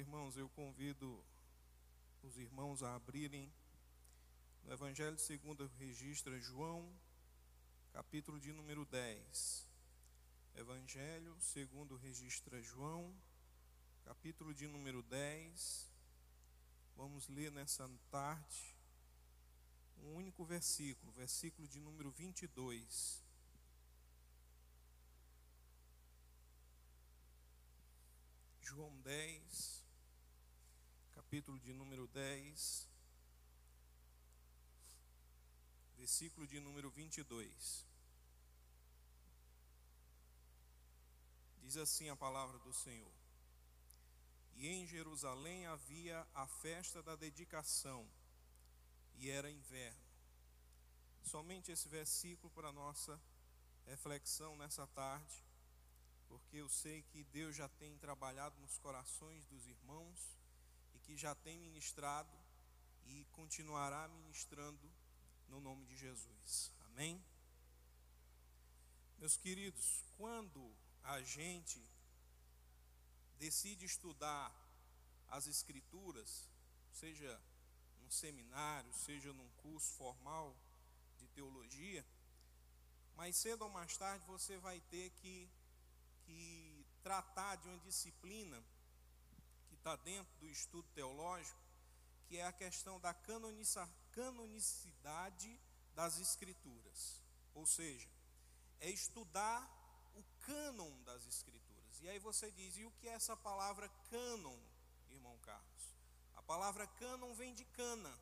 irmãos, eu convido os irmãos a abrirem no Evangelho segundo registra João, capítulo de número 10. Evangelho segundo registra João, capítulo de número 10. Vamos ler nessa tarde um único versículo, versículo de número 22. João 10, capítulo de número 10, versículo de número 22. Diz assim a palavra do Senhor: E em Jerusalém havia a festa da dedicação, e era inverno. Somente esse versículo para nossa reflexão nessa tarde porque eu sei que Deus já tem trabalhado nos corações dos irmãos que já tem ministrado e continuará ministrando no nome de Jesus. Amém? Meus queridos, quando a gente decide estudar as Escrituras, seja num seminário, seja num curso formal de teologia, mais cedo ou mais tarde você vai ter que que tratar de uma disciplina está dentro do estudo teológico, que é a questão da canonicidade das Escrituras. Ou seja, é estudar o cânon das Escrituras. E aí você diz, e o que é essa palavra cânon, irmão Carlos? A palavra cânon vem de cana.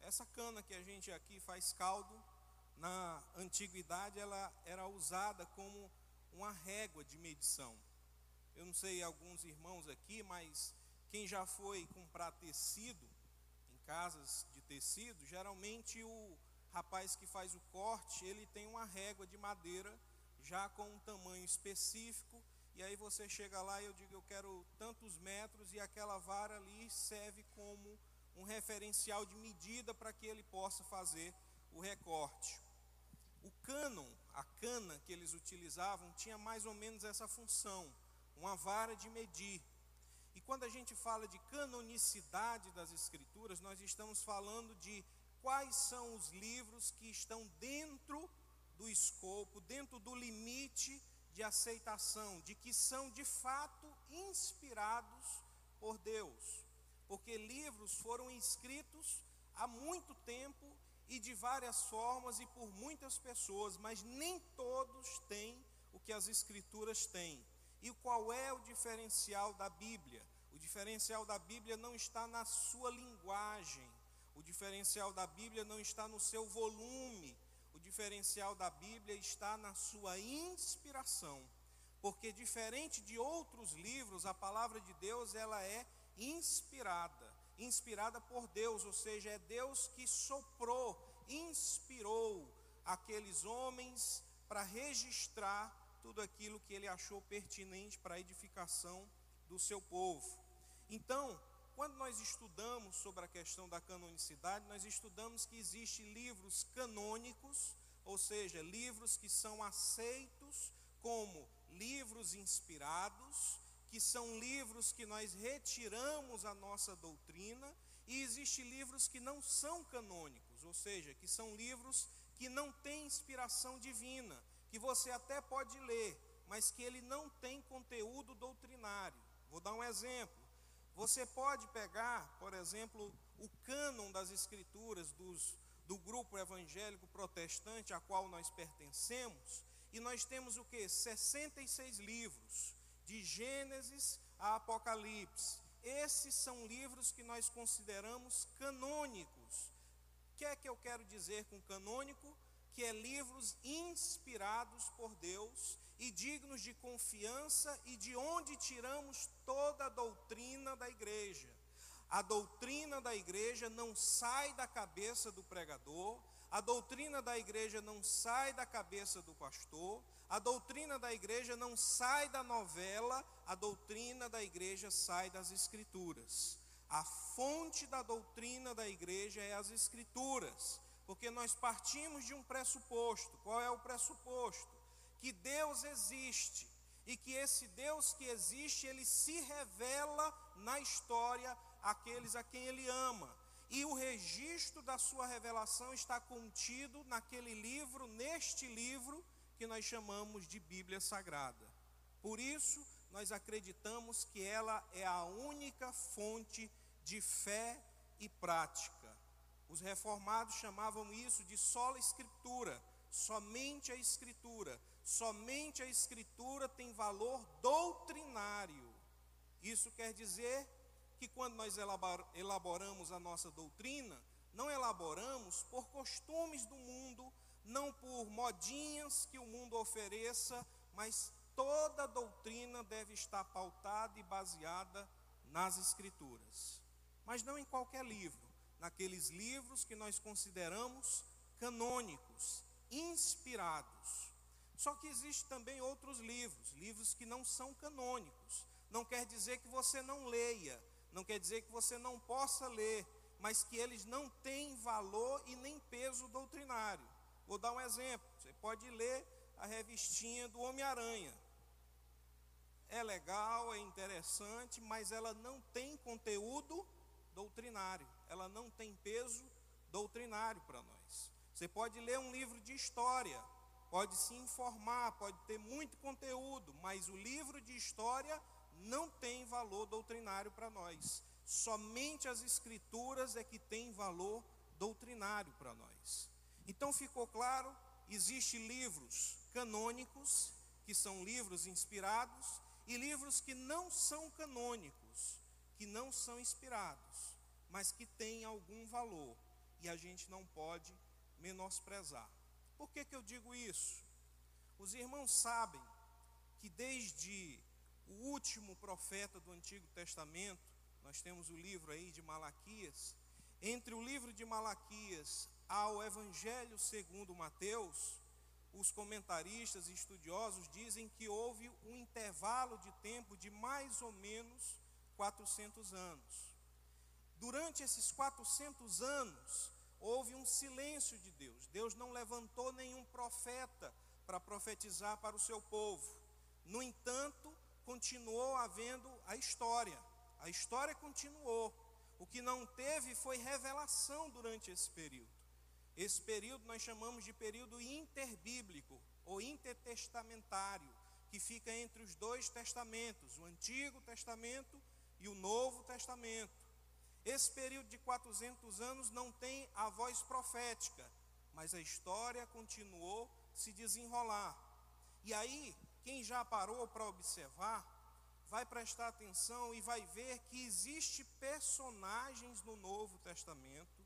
Essa cana que a gente aqui faz caldo, na antiguidade ela era usada como uma régua de medição. Eu não sei alguns irmãos aqui, mas quem já foi comprar tecido em casas de tecido, geralmente o rapaz que faz o corte, ele tem uma régua de madeira já com um tamanho específico, e aí você chega lá e eu digo eu quero tantos metros e aquela vara ali serve como um referencial de medida para que ele possa fazer o recorte. O cânon, a cana que eles utilizavam, tinha mais ou menos essa função, uma vara de medir. E quando a gente fala de canonicidade das Escrituras, nós estamos falando de quais são os livros que estão dentro do escopo, dentro do limite de aceitação, de que são de fato inspirados por Deus. Porque livros foram escritos há muito tempo e de várias formas e por muitas pessoas, mas nem todos têm o que as Escrituras têm. E qual é o diferencial da Bíblia? O diferencial da Bíblia não está na sua linguagem, o diferencial da Bíblia não está no seu volume, o diferencial da Bíblia está na sua inspiração. Porque diferente de outros livros, a palavra de Deus ela é inspirada inspirada por Deus, ou seja, é Deus que soprou, inspirou aqueles homens para registrar tudo aquilo que ele achou pertinente para a edificação do seu povo. Então, quando nós estudamos sobre a questão da canonicidade, nós estudamos que existem livros canônicos, ou seja, livros que são aceitos como livros inspirados, que são livros que nós retiramos a nossa doutrina, e existem livros que não são canônicos, ou seja, que são livros que não têm inspiração divina, que você até pode ler, mas que ele não tem conteúdo doutrinário. Vou dar um exemplo. Você pode pegar, por exemplo, o cânon das escrituras dos, do grupo evangélico protestante a qual nós pertencemos, e nós temos o que? 66 livros de Gênesis a Apocalipse. Esses são livros que nós consideramos canônicos. O que é que eu quero dizer com canônico? Que é livros inspirados por Deus e dignos de confiança e de onde tiramos toda a doutrina da igreja. A doutrina da igreja não sai da cabeça do pregador, a doutrina da igreja não sai da cabeça do pastor, a doutrina da igreja não sai da novela, a doutrina da igreja sai das escrituras. A fonte da doutrina da igreja é as escrituras, porque nós partimos de um pressuposto. Qual é o pressuposto? Que Deus existe e que esse Deus que existe, ele se revela na história àqueles a quem ele ama. E o registro da sua revelação está contido naquele livro, neste livro que nós chamamos de Bíblia Sagrada. Por isso, nós acreditamos que ela é a única fonte de fé e prática. Os reformados chamavam isso de sola escritura, somente a escritura. Somente a escritura tem valor doutrinário. Isso quer dizer que quando nós elaboramos a nossa doutrina, não elaboramos por costumes do mundo, não por modinhas que o mundo ofereça, mas toda doutrina deve estar pautada e baseada nas Escrituras. Mas não em qualquer livro, naqueles livros que nós consideramos canônicos, inspirados. Só que existem também outros livros, livros que não são canônicos. Não quer dizer que você não leia, não quer dizer que você não possa ler, mas que eles não têm valor e nem peso doutrinário. Vou dar um exemplo. Você pode ler a revistinha do Homem-Aranha. É legal, é interessante, mas ela não tem conteúdo doutrinário. Ela não tem peso doutrinário para nós. Você pode ler um livro de história, pode se informar, pode ter muito conteúdo, mas o livro de história não tem valor doutrinário para nós. Somente as escrituras é que tem valor doutrinário para nós. Então ficou claro, existem livros canônicos, que são livros inspirados, e livros que não são canônicos, que não são inspirados, mas que têm algum valor, e a gente não pode menosprezar. Por que, que eu digo isso? Os irmãos sabem que desde o último profeta do Antigo Testamento, nós temos o livro aí de Malaquias. Entre o livro de Malaquias ao Evangelho segundo Mateus, os comentaristas e estudiosos dizem que houve um intervalo de tempo de mais ou menos 400 anos. Durante esses 400 anos, houve um silêncio de Deus. Deus não levantou nenhum profeta para profetizar para o seu povo. No entanto, continuou havendo a história. A história continuou. O que não teve foi revelação durante esse período. Esse período nós chamamos de período interbíblico ou intertestamentário, que fica entre os dois testamentos, o Antigo Testamento e o Novo Testamento. Esse período de 400 anos não tem a voz profética, mas a história continuou se desenrolar. E aí, quem já parou para observar, vai prestar atenção e vai ver que existe personagens no Novo Testamento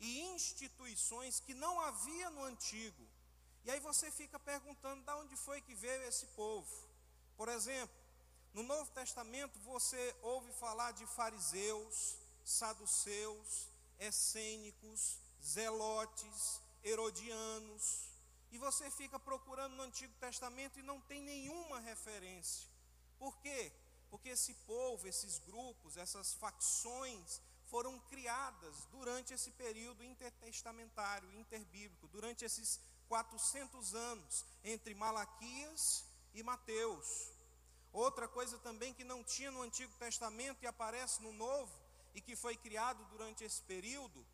e instituições que não havia no Antigo. E aí você fica perguntando de onde foi que veio esse povo. Por exemplo, no Novo Testamento você ouve falar de fariseus, saduceus, essênicos, zelotes, herodianos. E você fica procurando no Antigo Testamento e não tem nenhuma referência. Por quê? Porque esse povo, esses grupos, essas facções foram criadas durante esse período intertestamentário, interbíblico, durante esses 400 anos, entre Malaquias e Mateus. Outra coisa também que não tinha no Antigo Testamento e aparece no Novo, e que foi criado durante esse período,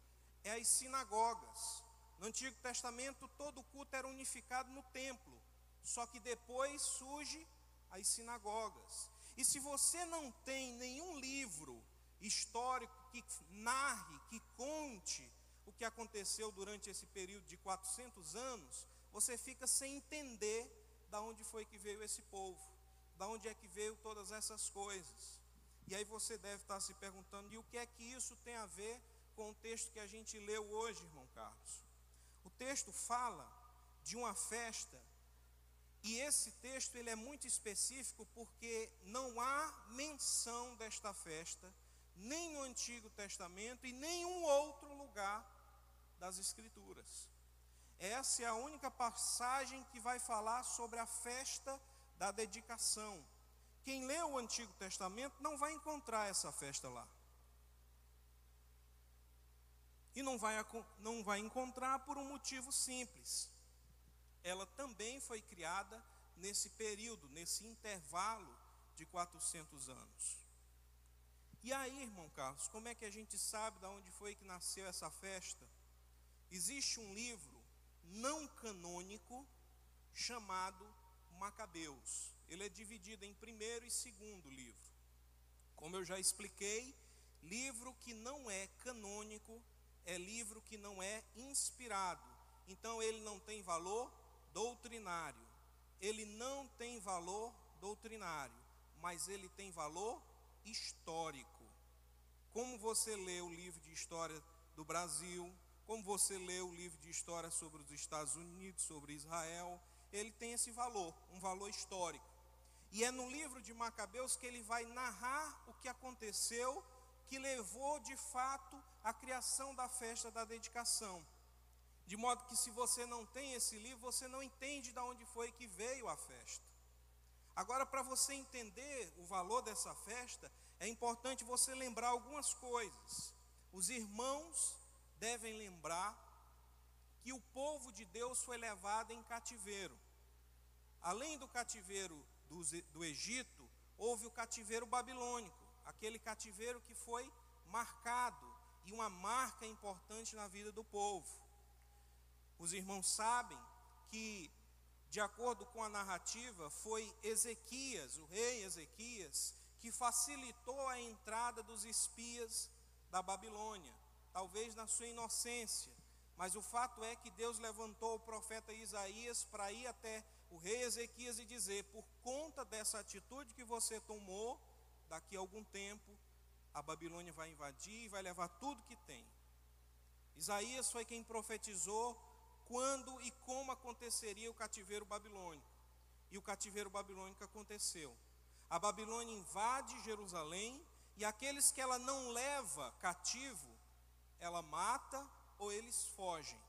é as sinagogas. No Antigo Testamento, todo o culto era unificado no templo, só que depois surge as sinagogas. E se você não tem nenhum livro histórico que narre, que conte o que aconteceu durante esse período de 400 anos, você fica sem entender da onde foi que veio esse povo, da onde é que veio todas essas coisas. E aí você deve estar se perguntando, e o que é que isso tem a ver com o texto que a gente leu hoje, irmão Carlos? O texto fala de uma festa e esse texto ele é muito específico porque não há menção desta festa nem no Antigo Testamento e nenhum outro lugar das Escrituras. Essa é a única passagem que vai falar sobre a festa da dedicação. Quem lê o Antigo Testamento não vai encontrar essa festa lá. E não vai, não vai encontrar por um motivo simples. Ela também foi criada nesse período, nesse intervalo de 400 anos. E aí, irmão Carlos, como é que a gente sabe de onde foi que nasceu essa festa? Existe um livro não canônico chamado Macabeus. Ele é dividido em primeiro e segundo livro. Como eu já expliquei, livro que não é canônico é livro que não é inspirado. Então ele não tem valor doutrinário. Ele não tem valor doutrinário, mas ele tem valor histórico. Como você lê o livro de história do Brasil, como você lê o livro de história sobre os Estados Unidos, sobre Israel, ele tem esse valor, um valor histórico. E é no livro de Macabeus que ele vai narrar o que aconteceu, que levou de fato à criação da festa da dedicação. De modo que se você não tem esse livro, você não entende de onde foi que veio a festa. Agora, para você entender o valor dessa festa, é importante você lembrar algumas coisas. Os irmãos devem lembrar que o povo de Deus foi levado em cativeiro. Além do cativeiro do, do Egito, houve o cativeiro babilônico, aquele cativeiro que foi marcado e uma marca importante na vida do povo. Os irmãos sabem que de acordo com a narrativa, foi Ezequias, o rei Ezequias, que facilitou a entrada dos espias da Babilônia, talvez na sua inocência, mas o fato é que Deus levantou o profeta Isaías para ir até o rei Ezequias e dizer: por conta dessa atitude que você tomou, daqui a algum tempo, a Babilônia vai invadir e vai levar tudo que tem. Isaías foi quem profetizou quando e como aconteceria o cativeiro babilônico. E o cativeiro babilônico aconteceu. A Babilônia invade Jerusalém e aqueles que ela não leva cativo, ela mata ou eles fogem.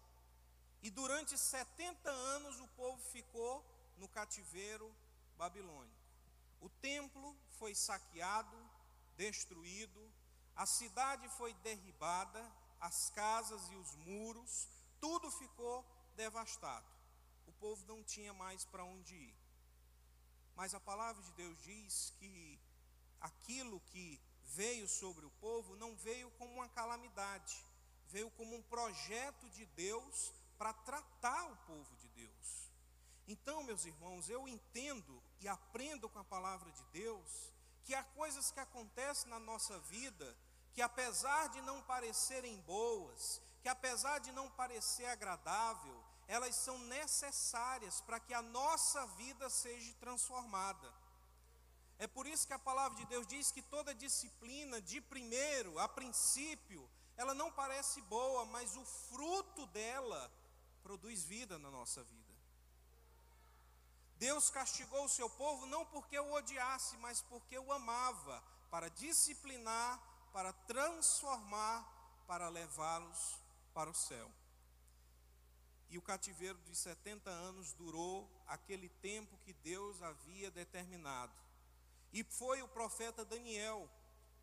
E durante 70 anos o povo ficou no cativeiro babilônico. O templo foi saqueado, destruído, a cidade foi derribada, as casas e os muros, tudo ficou devastado. O povo não tinha mais para onde ir. Mas a palavra de Deus diz que aquilo que veio sobre o povo não veio como uma calamidade, veio como um projeto de Deus para tratar o povo de Deus. Então, meus irmãos, eu entendo e aprendo com a palavra de Deus que há coisas que acontecem na nossa vida que, apesar de não parecerem boas, que apesar de não parecer agradável, elas são necessárias para que a nossa vida seja transformada. É por isso que a palavra de Deus diz que toda disciplina, de primeiro, a princípio, ela não parece boa, mas o fruto dela produz vida na nossa vida. Deus castigou o seu povo não porque o odiasse, mas porque o amava, para disciplinar, para transformar, para levá-los para o céu. E o cativeiro de 70 anos durou aquele tempo que Deus havia determinado. E foi o profeta Daniel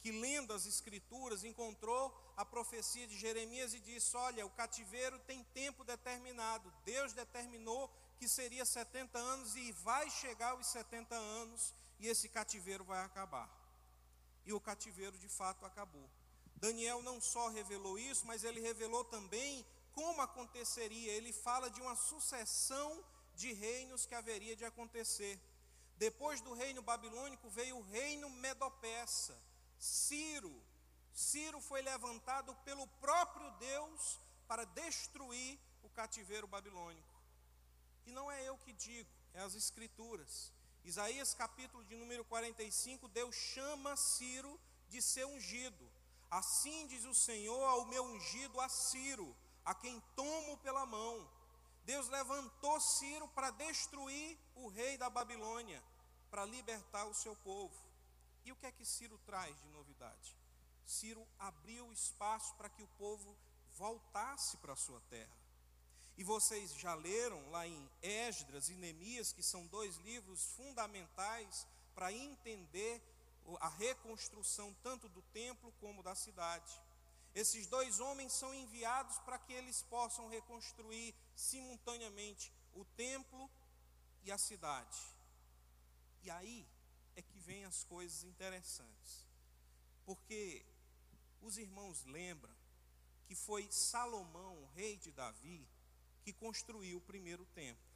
que, lendo as Escrituras, encontrou a profecia de Jeremias e disse: Olha, o cativeiro tem tempo determinado. Deus determinou que seria 70 anos e vai chegar aos 70 anos e esse cativeiro vai acabar. E o cativeiro de fato acabou. Daniel não só revelou isso, mas ele revelou também como aconteceria. Ele fala de uma sucessão de reinos que haveria de acontecer. Depois do reino babilônico veio o reino medo-persa. Ciro. Ciro foi levantado pelo próprio Deus para destruir o cativeiro babilônico. E não é eu que digo, é as escrituras. Isaías capítulo de número 45, Deus chama Ciro de ser ungido. Assim diz o Senhor ao meu ungido a Ciro, a quem tomo pela mão. Deus levantou Ciro para destruir o rei da Babilônia, para libertar o seu povo. O que é que Ciro traz de novidade? Ciro abriu espaço para que o povo voltasse para a sua terra. E vocês já leram lá em Esdras e Neemias, que são dois livros fundamentais para entender a reconstrução tanto do templo como da cidade. Esses dois homens são enviados para que eles possam reconstruir simultaneamente o templo e a cidade. E aí é que vem as coisas interessantes. Porque os irmãos lembram que foi Salomão, rei de Davi, que construiu o primeiro templo.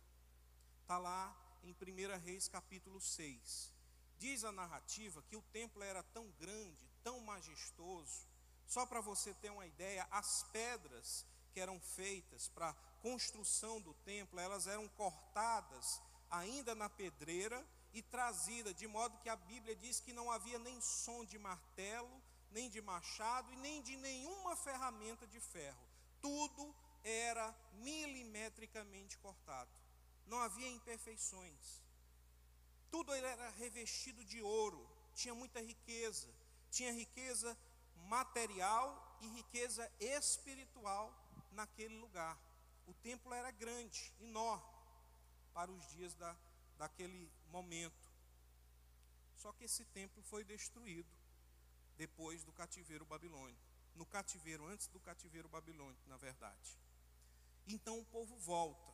Está lá em 1 Reis capítulo 6. Diz a narrativa que o templo era tão grande, tão majestoso, só para você ter uma ideia, as pedras que eram feitas para a construção do templo, elas eram cortadas ainda na pedreira e trazidas, de modo que a Bíblia diz que não havia nem som de martelo, nem de machado e nem de nenhuma ferramenta de ferro. Tudo era milimetricamente cortado. Não havia imperfeições. Tudo era revestido de ouro, tinha muita riqueza, tinha riqueza material e riqueza espiritual naquele lugar. O templo era grande, enorme, para os dias da, daquele momento. Só que esse templo foi destruído depois do cativeiro babilônico. No cativeiro, antes do cativeiro babilônico, na verdade. Então o povo volta.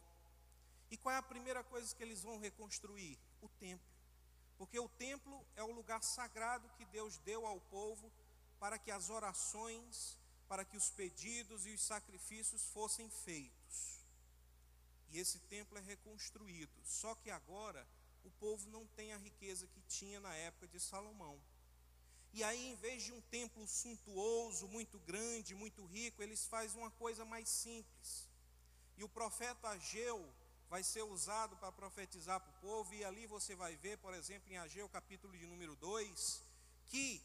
E qual é a primeira coisa que eles vão reconstruir? O templo. Porque o templo é o lugar sagrado que Deus deu ao povo para que as orações, para que os pedidos e os sacrifícios fossem feitos. E esse templo é reconstruído. Só que agora o povo não tem a riqueza que tinha na época de Salomão. E aí, em vez de um templo suntuoso, muito grande, muito rico, eles fazem uma coisa mais simples. E o profeta Ageu vai ser usado para profetizar para o povo, e ali você vai ver, por exemplo, em Ageu capítulo de número 2, que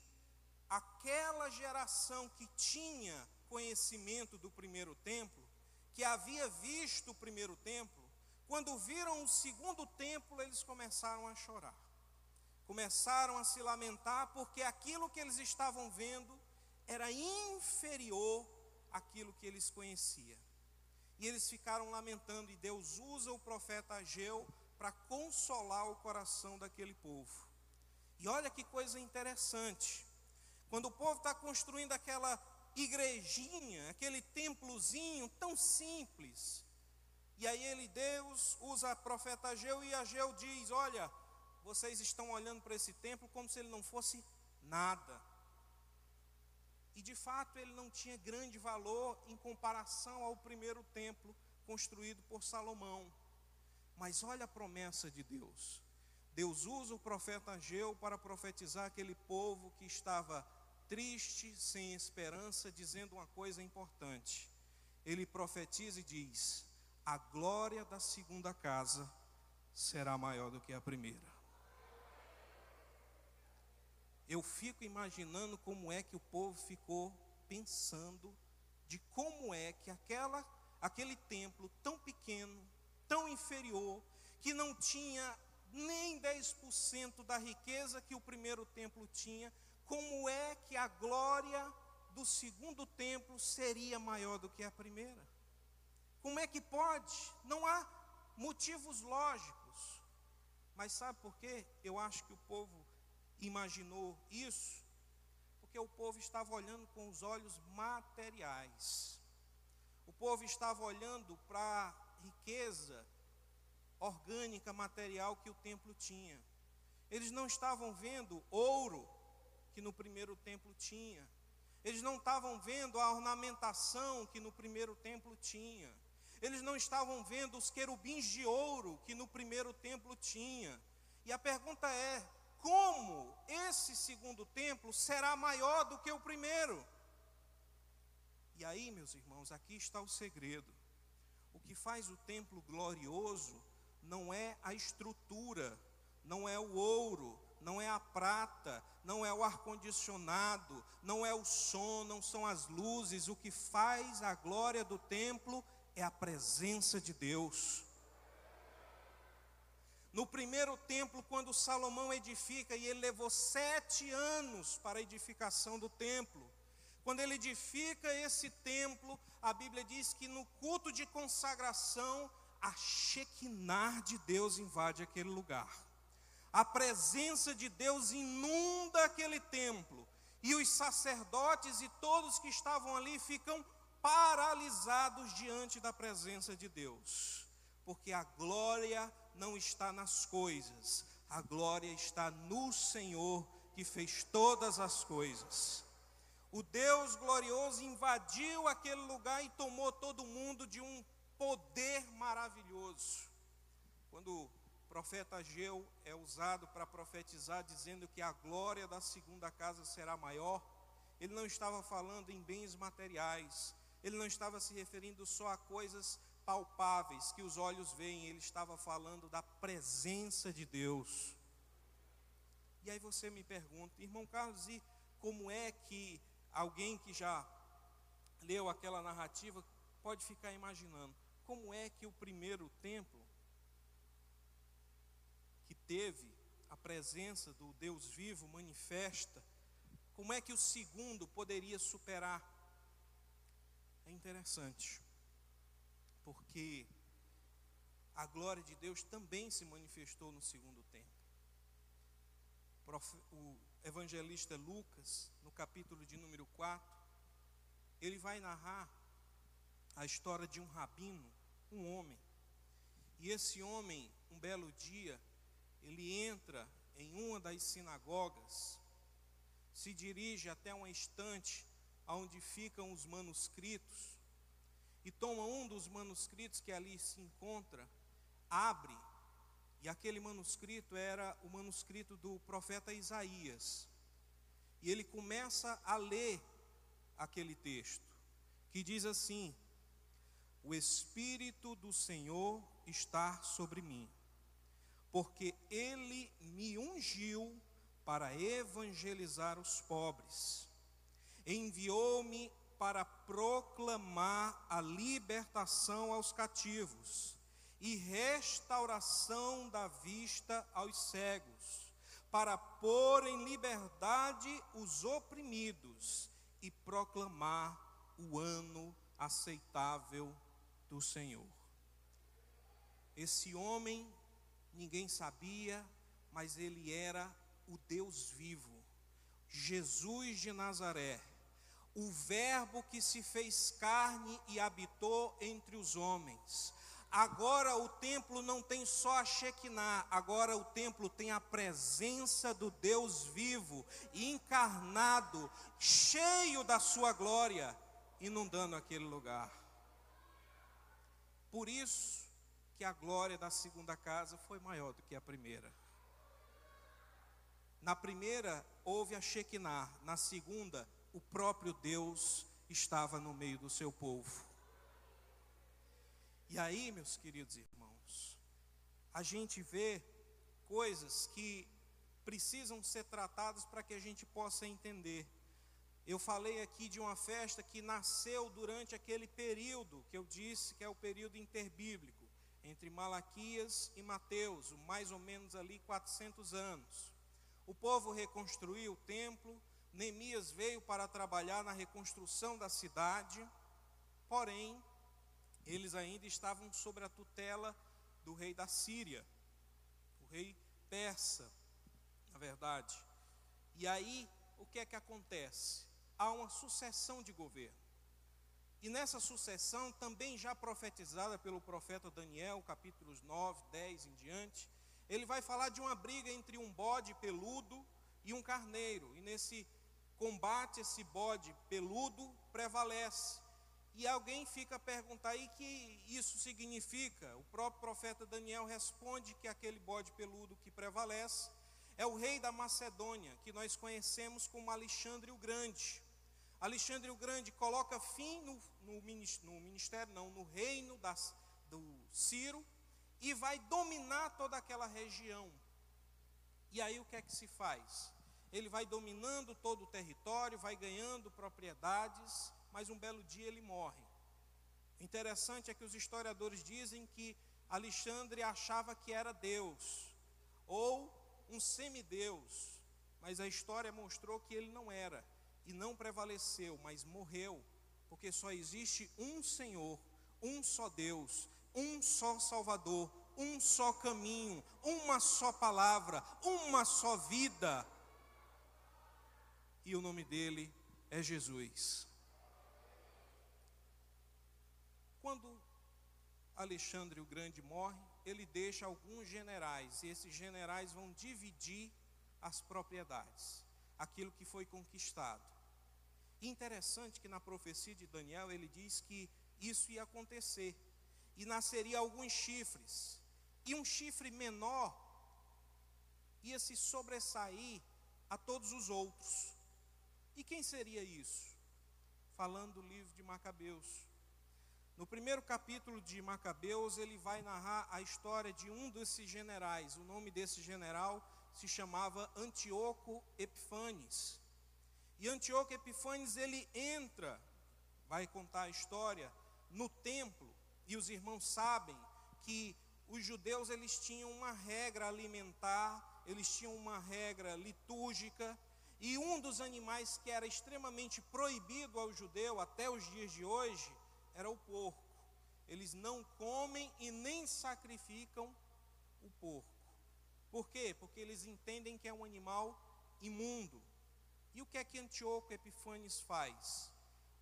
aquela geração que tinha conhecimento do primeiro templo, que havia visto o primeiro templo, quando viram o segundo templo, eles começaram a chorar. Começaram a se lamentar porque aquilo que eles estavam vendo era inferior àquilo que eles conheciam. E eles ficaram lamentando, e Deus usa o profeta Ageu para consolar o coração daquele povo. E olha que coisa interessante. Quando o povo está construindo aquela igrejinha, aquele templozinho tão simples, e aí ele, Deus, usa o profeta Ageu e Ageu diz: Olha, vocês estão olhando para esse templo como se ele não fosse nada. E de fato ele não tinha grande valor em comparação ao primeiro templo construído por Salomão. Mas olha a promessa de Deus. Deus usa o profeta Ageu para profetizar aquele povo que estava triste, sem esperança, dizendo uma coisa importante. Ele profetiza e diz: A glória da segunda casa será maior do que a primeira eu fico imaginando como é que o povo ficou pensando de como é que aquela, aquele templo tão pequeno, tão inferior, que não tinha nem 10% da riqueza que o primeiro templo tinha, como é que a glória do segundo templo seria maior do que a primeira? Como é que pode? Não há motivos lógicos. Mas sabe por quê? Eu acho que o povo imaginou isso? Porque o povo estava olhando com os olhos materiais. O povo estava olhando para a riqueza orgânica, material que o templo tinha. Eles não estavam vendo ouro que no primeiro templo tinha. Eles não estavam vendo a ornamentação que no primeiro templo tinha. Eles não estavam vendo os querubins de ouro que no primeiro templo tinha. E a pergunta é: como esse segundo templo será maior do que o primeiro. E aí, meus irmãos, aqui está o segredo. O que faz o templo glorioso não é a estrutura, não é o ouro, não é a prata, não é o ar-condicionado, não é o som, não são as luzes. O que faz a glória do templo é a presença de Deus. No primeiro templo, quando Salomão edifica, e ele levou sete anos para a edificação do templo. Quando ele edifica esse templo, a Bíblia diz que no culto de consagração, a Shekinah de Deus invade aquele lugar. A presença de Deus inunda aquele templo. E os sacerdotes e todos que estavam ali ficam paralisados diante da presença de Deus. Porque a glória não está nas coisas, a glória está no Senhor que fez todas as coisas. O Deus glorioso invadiu aquele lugar e tomou todo mundo de um poder maravilhoso. Quando o profeta Ageu é usado para profetizar, dizendo que a glória da segunda casa será maior, ele não estava falando em bens materiais, ele não estava se referindo só a coisas palpáveis que os olhos veem, ele estava falando da presença de Deus. E aí você me pergunta, irmão Carlos, e como é que alguém que já leu aquela narrativa pode ficar imaginando como é que o primeiro templo que teve a presença do Deus vivo manifesta, como é que o segundo poderia superar? É interessante, porque a glória de Deus também se manifestou no segundo templo o evangelista Lucas, no capítulo de número 4, ele vai narrar a história de um rabino, um homem. E esse homem, um belo dia, ele entra em uma das sinagogas, se dirige até uma estante onde ficam os manuscritos, e toma um dos manuscritos que ali se encontra, abre e aquele manuscrito era o manuscrito do profeta Isaías. E ele começa a ler aquele texto, que diz assim: O Espírito do Senhor está sobre mim, porque ele me ungiu para evangelizar os pobres, enviou-me para proclamar a libertação aos cativos e restauração da vista aos cegos, para pôr em liberdade os oprimidos e proclamar o ano aceitável do Senhor. Esse homem, ninguém sabia, mas ele era o Deus vivo, Jesus de Nazaré, o Verbo que se fez carne e habitou entre os homens Agora o templo não tem só a Shekinah, agora o templo tem a presença do Deus vivo, encarnado, cheio da sua glória, inundando aquele lugar. Por isso que a glória da segunda casa foi maior do que a primeira. Na primeira houve a Shekinah, na segunda o próprio Deus estava no meio do seu povo. E aí, meus queridos irmãos, a gente vê coisas que precisam ser tratadas para que a gente possa entender. Eu falei aqui de uma festa que nasceu durante aquele período que eu disse que é o período interbíblico, entre Malaquias e Mateus, mais ou menos ali 400 anos. O povo reconstruiu o templo, Neemias veio para trabalhar na reconstrução da cidade, porém, eles ainda estavam sob a tutela do rei da Síria, o rei persa, na verdade. E aí, o que é que acontece? Há uma sucessão de governo. E nessa sucessão, também já profetizada pelo profeta Daniel, capítulos 9, 10 em diante, ele vai falar de uma briga entre um bode peludo e um carneiro. E nesse combate, esse bode peludo prevalece. E alguém fica a perguntar aí que isso significa. O próprio profeta Daniel responde que aquele bode peludo que prevalece é o rei da Macedônia, que nós conhecemos como Alexandre o Grande. Alexandre o Grande coloca fim no, no, no ministério, não, no reino das, do Ciro e vai dominar toda aquela região. E aí o que é que se faz? Ele vai dominando todo o território, vai ganhando propriedades mas um belo dia ele morre. O interessante é que os historiadores dizem que Alexandre achava que era Deus, ou um semideus, mas a história mostrou que ele não era, e não prevaleceu, mas morreu, porque só existe um Senhor, um só Deus, um só Salvador, um só caminho, uma só palavra, uma só vida, e o nome dele é Jesus. Quando Alexandre o Grande morre, ele deixa alguns generais, e esses generais vão dividir as propriedades, aquilo que foi conquistado. interessante que na profecia de Daniel ele diz que isso ia acontecer, e nasceria alguns chifres, e um chifre menor ia se sobressair a todos os outros. E quem seria isso? Falando do livro de Macabeus. No primeiro capítulo de Macabeus, ele vai narrar a história de um desses generais. O nome desse general se chamava Antíoco Epifanes. E Antíoco Epifanes, ele entra, vai contar a história, no templo, e os irmãos sabem que os judeus eles tinham uma regra alimentar, eles tinham uma regra litúrgica, e um dos animais que era extremamente proibido ao judeu até os dias de hoje era o porco. Eles não comem e nem sacrificam o porco. Por quê? Porque eles entendem que é um animal imundo. E o que é que Antíoco Epifanes faz?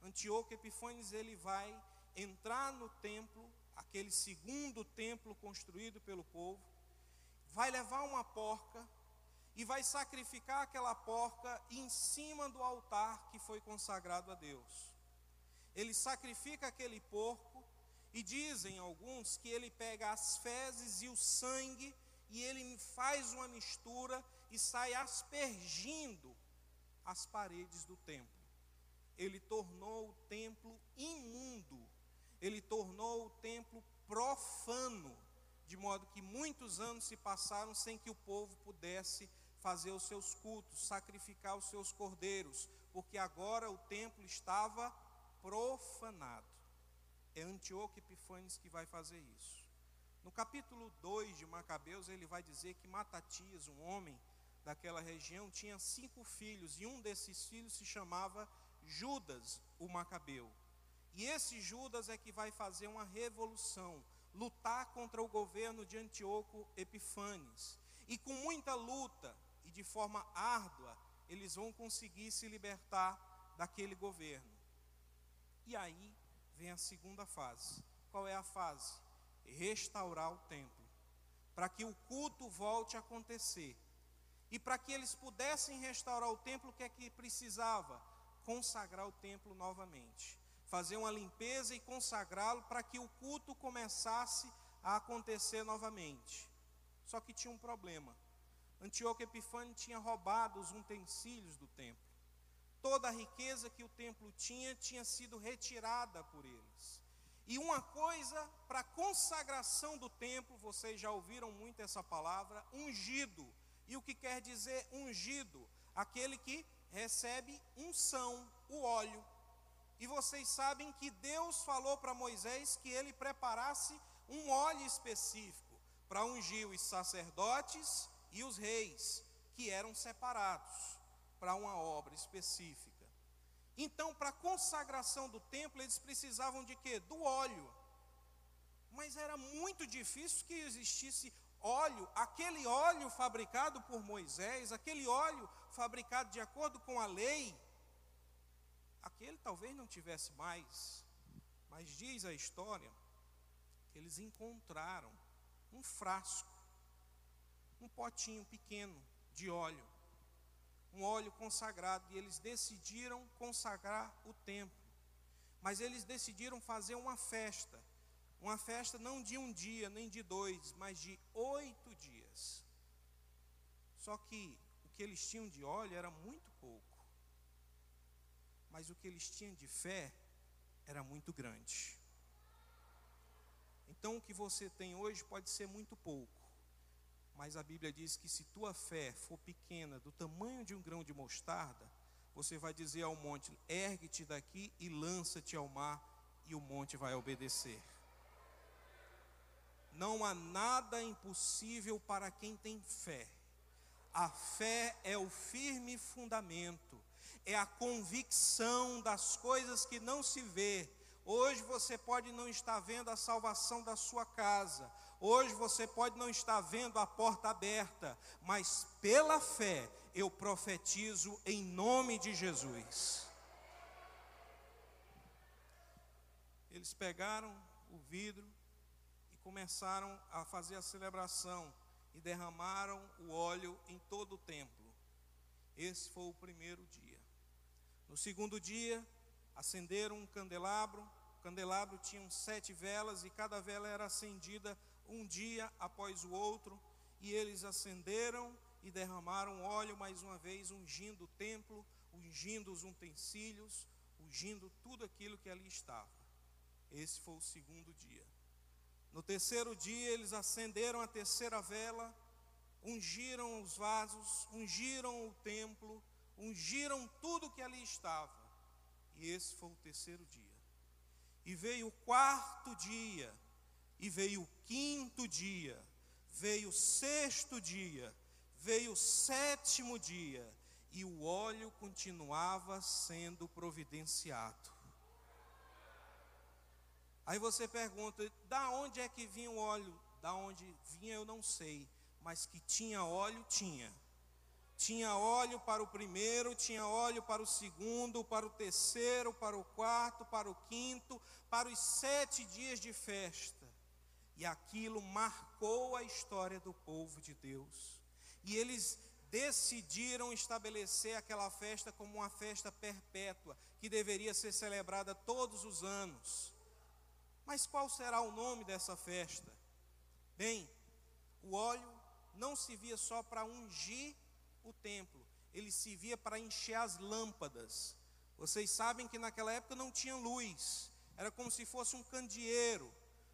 Antíoco Epifanes ele vai entrar no templo, aquele segundo templo construído pelo povo, vai levar uma porca e vai sacrificar aquela porca em cima do altar que foi consagrado a Deus ele sacrifica aquele porco, e dizem alguns que ele pega as fezes e o sangue, e ele faz uma mistura e sai aspergindo as paredes do templo. Ele tornou o templo imundo, ele tornou o templo profano, de modo que muitos anos se passaram sem que o povo pudesse fazer os seus cultos, sacrificar os seus cordeiros, porque agora o templo estava profanado. É Antíoco Epifanes que vai fazer isso. No capítulo 2 de Macabeus, ele vai dizer que Matatias, um homem daquela região, tinha cinco filhos, e um desses filhos se chamava Judas, o Macabeu. E esse Judas é que vai fazer uma revolução, lutar contra o governo de Antíoco Epifanes. E com muita luta de forma árdua, eles vão conseguir se libertar daquele governo. E aí vem a segunda fase. Qual é a fase? Restaurar o templo, para que o culto volte a acontecer. E para que eles pudessem restaurar o templo, o que é que precisava? Consagrar o templo novamente. Fazer uma limpeza e consagrá-lo para que o culto começasse a acontecer novamente. Só que tinha um problema. Antíoco Epifânio tinha roubado os utensílios do templo toda a riqueza que o templo tinha tinha sido retirada por eles. E uma coisa para consagração do templo, vocês já ouviram muito essa palavra, ungido. E o que quer dizer ungido? Aquele que recebe unção, o óleo. E vocês sabem que Deus falou para Moisés que ele preparasse um óleo específico para ungir os sacerdotes e os reis, que eram separados para uma obra específica. Então, para a consagração do templo, eles precisavam de quê? Do óleo. Mas era muito difícil que existisse óleo, aquele óleo fabricado por Moisés, aquele óleo fabricado de acordo com a lei, aquele talvez não tivesse mais. Mas diz a história que eles encontraram um frasco, um potinho pequeno de óleo um óleo consagrado, e eles decidiram consagrar o templo. Mas eles decidiram fazer uma festa, uma festa não de um dia, nem de dois, mas de oito dias. Só que o que eles tinham de óleo era muito pouco, mas o que eles tinham de fé era muito grande. Então o que você tem hoje pode ser muito pouco, mas a Bíblia diz que se tua fé for pequena, do tamanho de um grão de mostarda, você vai dizer ao monte: ergue-te daqui e lança-te ao mar, e o monte vai obedecer. Não há nada impossível para quem tem fé. A fé é o firme fundamento, é a convicção das coisas que não se vê. Hoje você pode não estar vendo a salvação da sua casa, Hoje você pode não estar vendo a porta aberta, mas pela fé eu profetizo em nome de Jesus. Eles pegaram o vidro e começaram a fazer a celebração e derramaram o óleo em todo o templo. Esse foi o primeiro dia. No segundo dia, acenderam um candelabro. O candelabro tinha sete velas e cada vela era acendida um dia após o outro. E eles acenderam e derramaram óleo mais uma vez, ungindo o templo, ungindo os utensílios, ungindo tudo aquilo que ali estava. Esse foi o segundo dia. No terceiro dia, eles acenderam a terceira vela, ungiram os vasos, ungiram o templo, ungiram tudo que ali estava. Esse foi o terceiro dia. E veio o quarto dia, e veio o quinto dia, veio o sexto dia, veio o sétimo dia, e o óleo continuava sendo providenciado. Aí você pergunta: da onde é que vinha o óleo? Da onde vinha eu não sei, mas que tinha óleo, tinha. Tinha óleo para o primeiro, tinha óleo para o segundo, para o terceiro, para o quarto, para o quinto, para os sete dias de festa. E aquilo marcou a história do povo de Deus. E eles decidiram estabelecer aquela festa como uma festa perpétua, que deveria ser celebrada todos os anos. Mas qual será o nome dessa festa? Bem, o óleo não se via só para ungir o templo, ele se via para encher as lâmpadas. Vocês sabem que naquela época não tinha luz, era como se fosse um candeeiro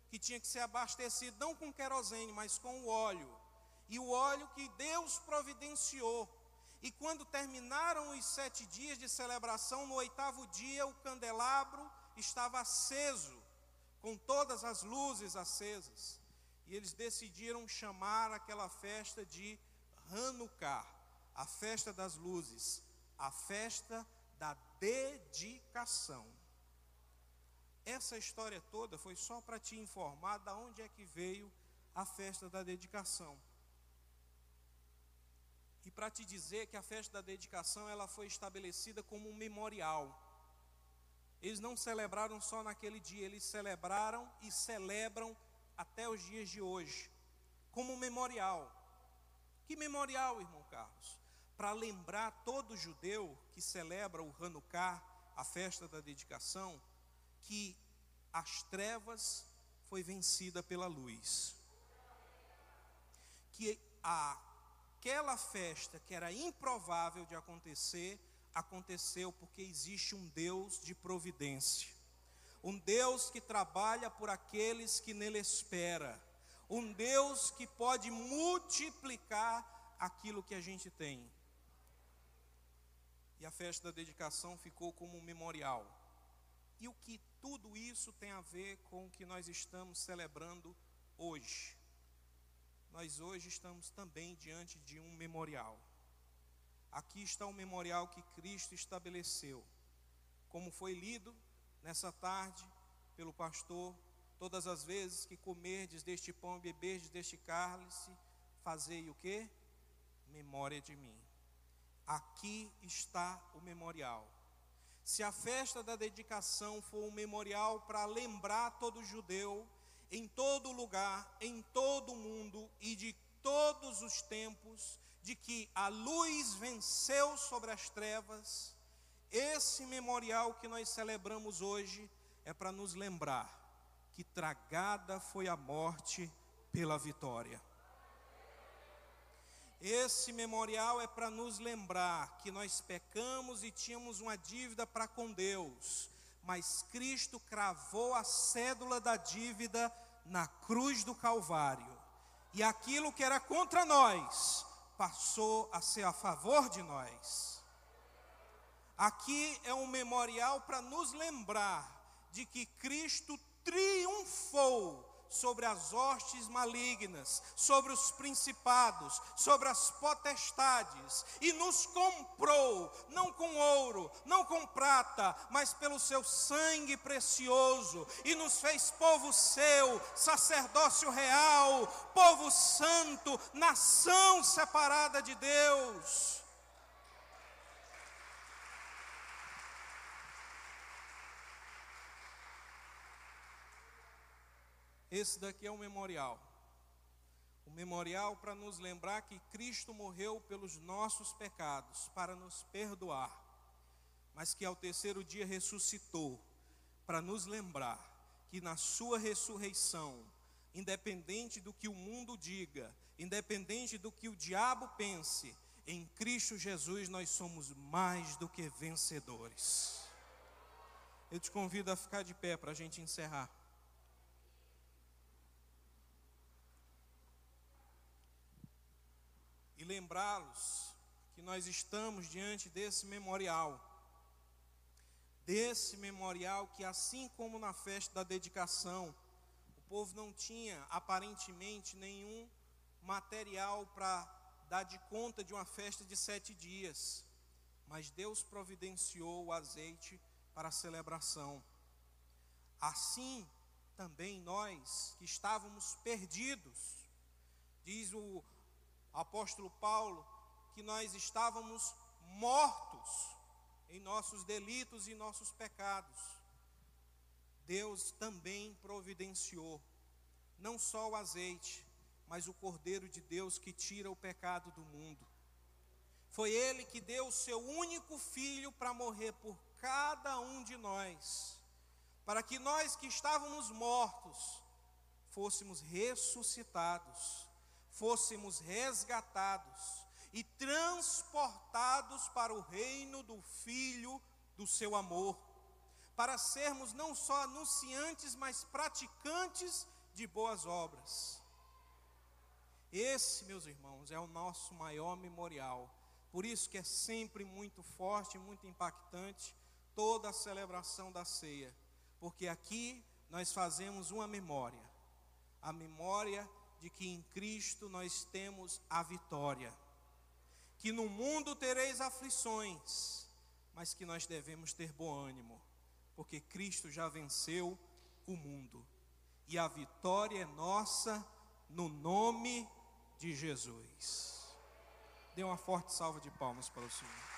que tinha que ser abastecido não com querosene, mas com o óleo e o óleo que Deus providenciou. E quando terminaram os sete dias de celebração, no oitavo dia o candelabro estava aceso, com todas as luzes acesas. E eles decidiram chamar aquela festa de Hanukkah, a festa das luzes, a festa da dedicação. Essa história toda foi só para te informar da onde é que veio a festa da dedicação e para te dizer que a festa da dedicação ela foi estabelecida como um memorial. Eles não celebraram só naquele dia, eles celebraram e celebram até os dias de hoje, como um memorial. Que memorial, irmão Carlos? Para lembrar todo judeu que celebra o Hanukkah, a festa da dedicação, que as trevas foi vencida pela luz. Que aquela festa que era improvável de acontecer, aconteceu porque existe um Deus de providência. Um Deus que trabalha por aqueles que nele espera. Um Deus que pode multiplicar aquilo que a gente tem. E a festa da dedicação ficou como um memorial. E o que tudo isso tem a ver com o que nós estamos celebrando hoje? nós hoje estamos também diante de um memorial. Aqui está o memorial que Cristo estabeleceu. Como foi lido nessa tarde pelo pastor, todas as vezes que comerdes deste pão e beberdes deste cálice, fazei o que? Memória de mim. Aqui está o memorial. Se a festa da dedicação for um memorial para lembrar todo judeu em todo lugar, em todo mundo e de todos os tempos, de que a luz venceu sobre as trevas, esse memorial que nós celebramos hoje é para nos lembrar que tragada foi a morte pela vitória. Esse memorial é para nos lembrar que nós pecamos e tínhamos uma dívida para com Deus, mas Cristo cravou a cédula da dívida na cruz do Calvário. E aquilo que era contra nós passou a ser a favor de nós. Aqui é um memorial para nos lembrar de que Cristo triunfou sobre as hostes malignas, sobre os principados, sobre as potestades, e nos comprou, não com ouro, não com prata, mas pelo seu sangue precioso, e nos fez povo seu, sacerdócio real, povo santo, nação separada de Deus. Esse daqui é um memorial. O memorial para nos lembrar que Cristo morreu pelos nossos pecados, para nos perdoar, mas que ao terceiro dia ressuscitou, para nos lembrar que na Sua ressurreição, independente do que o mundo diga, independente do que o diabo pense, em Cristo Jesus nós somos mais do que vencedores. Eu te convido a ficar de pé para a gente encerrar. Lembrá-los que nós estamos diante desse memorial. Desse memorial que, assim como na festa da dedicação, o povo não tinha aparentemente nenhum material para dar de conta de uma festa de sete dias, mas Deus providenciou o azeite para a celebração. Assim também nós que estávamos perdidos, diz o apóstolo Paulo, que nós estávamos mortos em nossos delitos e nossos pecados. Deus também providenciou não só o azeite, mas o Cordeiro de Deus que tira o pecado do mundo. Foi Ele que deu o seu único filho para morrer por cada um de nós, para que nós que estávamos mortos fôssemos ressuscitados, fôssemos resgatados e transportados para o reino do Filho do seu amor, para sermos não só anunciantes, mas praticantes de boas obras. Esse, meus irmãos, é o nosso maior memorial. Por isso que é sempre muito forte, muito impactante toda a celebração da ceia, porque aqui nós fazemos uma memória, a memória de que em Cristo nós temos a vitória. Que no mundo tereis aflições, mas que nós devemos ter bom ânimo, porque Cristo já venceu o mundo. E a vitória é nossa no nome de Jesus. Dê uma forte salva de palmas para o Senhor.